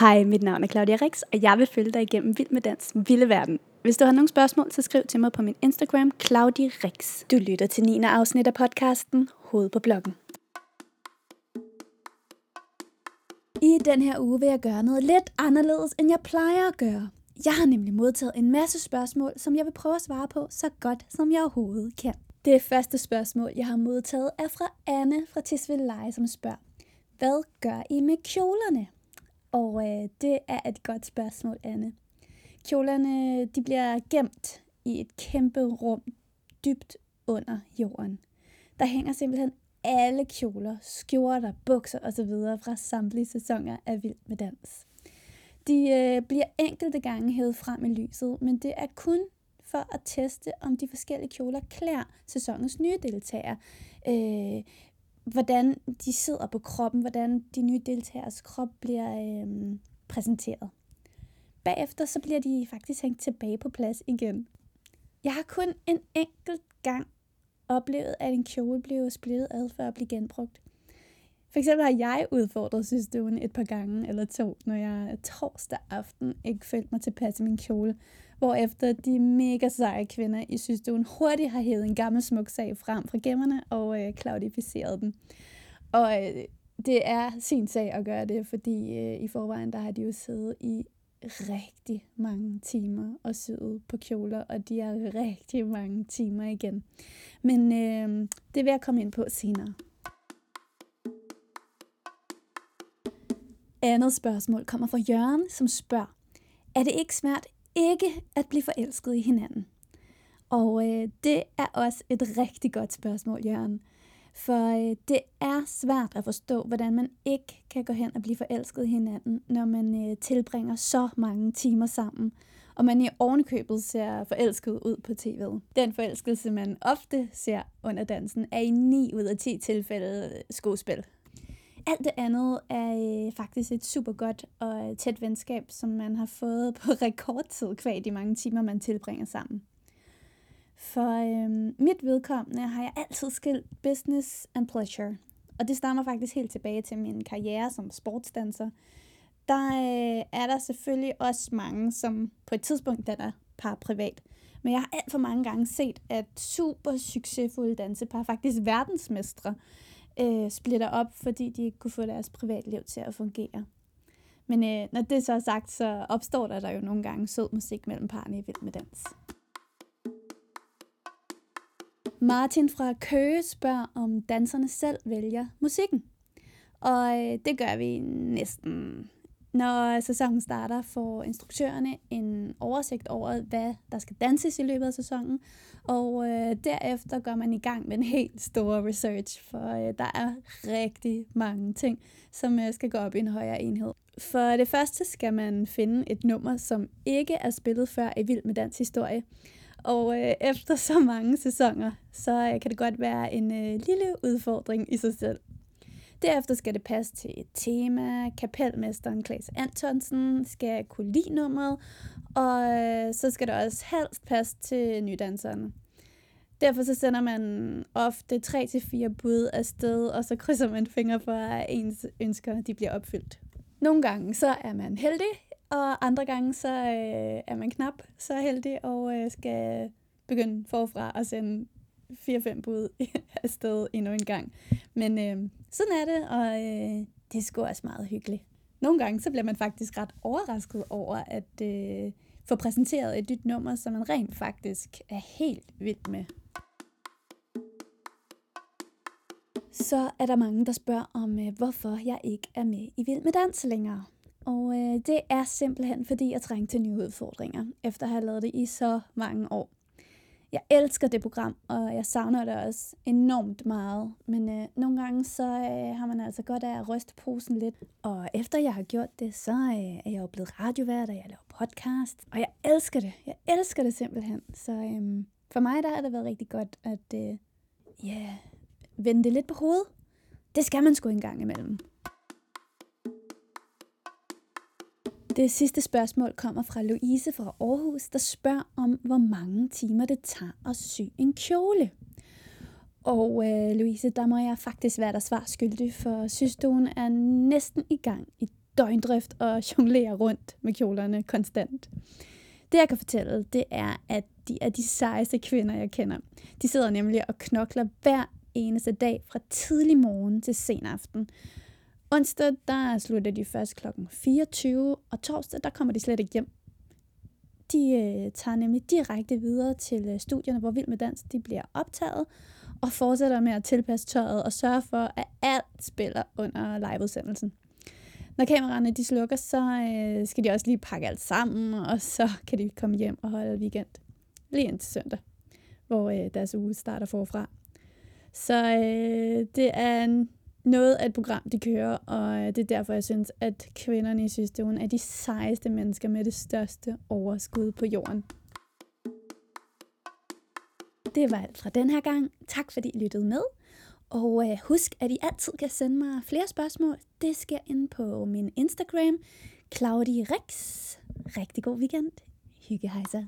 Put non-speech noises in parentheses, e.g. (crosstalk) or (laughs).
Hej, mit navn er Claudia Rix, og jeg vil følge dig igennem Vild med Dans Vilde Verden. Hvis du har nogle spørgsmål, så skriv til mig på min Instagram, Claudia Rix. Du lytter til 9. afsnit af podcasten Hoved på bloggen. I den her uge vil jeg gøre noget lidt anderledes, end jeg plejer at gøre. Jeg har nemlig modtaget en masse spørgsmål, som jeg vil prøve at svare på så godt, som jeg overhovedet kan. Det første spørgsmål, jeg har modtaget, er fra Anne fra Tisvildeleje, som spørger, hvad gør I med kjolerne? Og øh, det er et godt spørgsmål, Anne. Kjolerne de bliver gemt i et kæmpe rum dybt under jorden. Der hænger simpelthen alle kjoler, skjorter, bukser osv. fra samtlige sæsoner af Vild med Dans. De øh, bliver enkelte gange hævet frem i lyset, men det er kun for at teste, om de forskellige kjoler klæder sæsonens nye deltagere. Øh, hvordan de sidder på kroppen, hvordan de nye deltagers krop bliver øh, præsenteret. Bagefter så bliver de faktisk hængt tilbage på plads igen. Jeg har kun en enkelt gang oplevet, at en kjole blev splittet ad for at blive genbrugt. For eksempel har jeg udfordret systemet et par gange eller to, når jeg torsdag aften ikke følte mig tilpas i min kjole, efter de mega seje kvinder i systuen hurtigt har hævet en gammel smuk sag frem fra gemmerne og øh, klaudificeret den. Og øh, det er sin sag at gøre det, fordi øh, i forvejen der har de jo siddet i rigtig mange timer og syet på kjoler, og de er rigtig mange timer igen. Men øh, det vil jeg komme ind på senere. Andet spørgsmål kommer fra Jørgen, som spørger, er det ikke svært ikke at blive forelsket i hinanden? Og øh, det er også et rigtig godt spørgsmål, Jørgen. For øh, det er svært at forstå, hvordan man ikke kan gå hen og blive forelsket i hinanden, når man øh, tilbringer så mange timer sammen, og man i ovenkøbet ser forelsket ud på tv'et. Den forelskelse, man ofte ser under dansen, er i 9 ud af 10 tilfælde skuespil. Alt det andet er øh, faktisk et super godt og øh, tæt venskab, som man har fået på (laughs) rekordtid kvad de mange timer, man tilbringer sammen. For øh, mit vedkommende har jeg altid skilt business and pleasure. Og det stammer faktisk helt tilbage til min karriere som sportsdanser. Der øh, er der selvfølgelig også mange, som på et tidspunkt danner par privat. Men jeg har alt for mange gange set, at super succesfulde dansepar, faktisk verdensmestre, øh, Øh, splitter op, fordi de ikke kunne få deres privatliv til at fungere. Men øh, når det så er sagt, så opstår der, der jo nogle gange sød musik mellem parne i Vild med Dans. Martin fra Køge spørger, om danserne selv vælger musikken. Og øh, det gør vi næsten. Når sæsonen starter, får instruktørerne en oversigt over, hvad der skal danses i løbet af sæsonen. Og øh, derefter går man i gang med en helt stor research, for øh, der er rigtig mange ting, som øh, skal gå op i en højere enhed. For det første skal man finde et nummer, som ikke er spillet før i Vild med Dans historie. Og øh, efter så mange sæsoner, så øh, kan det godt være en øh, lille udfordring i sig selv. Derefter skal det passe til et tema. Kapelmesteren Klaas Antonsen skal kunne lide nummeret, og øh, så skal det også helst passe til nydanserne. Derfor så sender man ofte 3-4 bud afsted, og så krydser man fingre for, at ens ønsker de bliver opfyldt. Nogle gange så er man heldig, og andre gange så øh, er man knap så heldig og øh, skal begynde forfra og sende 4-5 bud (laughs) afsted endnu en gang. Men øh, sådan er det, og øh, det er sgu også meget hyggeligt. Nogle gange så bliver man faktisk ret overrasket over at øh, få præsenteret et nyt nummer, som man rent faktisk er helt vild med. Så er der mange, der spørger om, øh, hvorfor jeg ikke er med i Vild med Dans længere. Og øh, det er simpelthen, fordi jeg trængte til nye udfordringer, efter at have lavet det i så mange år. Jeg elsker det program, og jeg savner det også enormt meget. Men øh, nogle gange så øh, har man altså godt af at ryste posen lidt. Og efter jeg har gjort det, så øh, er jeg jo blevet radiovært, og jeg laver podcast. Og jeg elsker det. Jeg elsker det simpelthen. Så øh, for mig der har det været rigtig godt at øh, yeah, vende det lidt på hovedet. Det skal man sgu en gang imellem. Det sidste spørgsmål kommer fra Louise fra Aarhus, der spørger om, hvor mange timer det tager at sy en kjole. Og øh, Louise, der må jeg faktisk være der svar skyldig, for systuen er næsten i gang i døgndrift og (laughs) jonglerer rundt med kjolerne konstant. Det jeg kan fortælle, det er, at de er de sejeste kvinder, jeg kender. De sidder nemlig og knokler hver eneste dag fra tidlig morgen til sen aften. Onsdag, der slutter de først kl. 24, og torsdag, der kommer de slet ikke hjem. De øh, tager nemlig direkte videre til øh, studierne, hvor Vild med Dans de bliver optaget, og fortsætter med at tilpasse tøjet og sørge for, at alt spiller under liveudsendelsen. Når kameraerne de slukker, så øh, skal de også lige pakke alt sammen, og så kan de komme hjem og holde weekend. Lige indtil søndag, hvor øh, deres uge starter forfra. Så øh, det er en noget af et program, de kører, og øh, det er derfor, jeg synes, at kvinderne i systemuen er de sejeste mennesker med det største overskud på jorden. Det var alt fra den her gang. Tak fordi I lyttede med. Og øh, husk, at I altid kan sende mig flere spørgsmål. Det sker ind på min Instagram, Claudie Rex. Rigtig god weekend. Hygge hejser.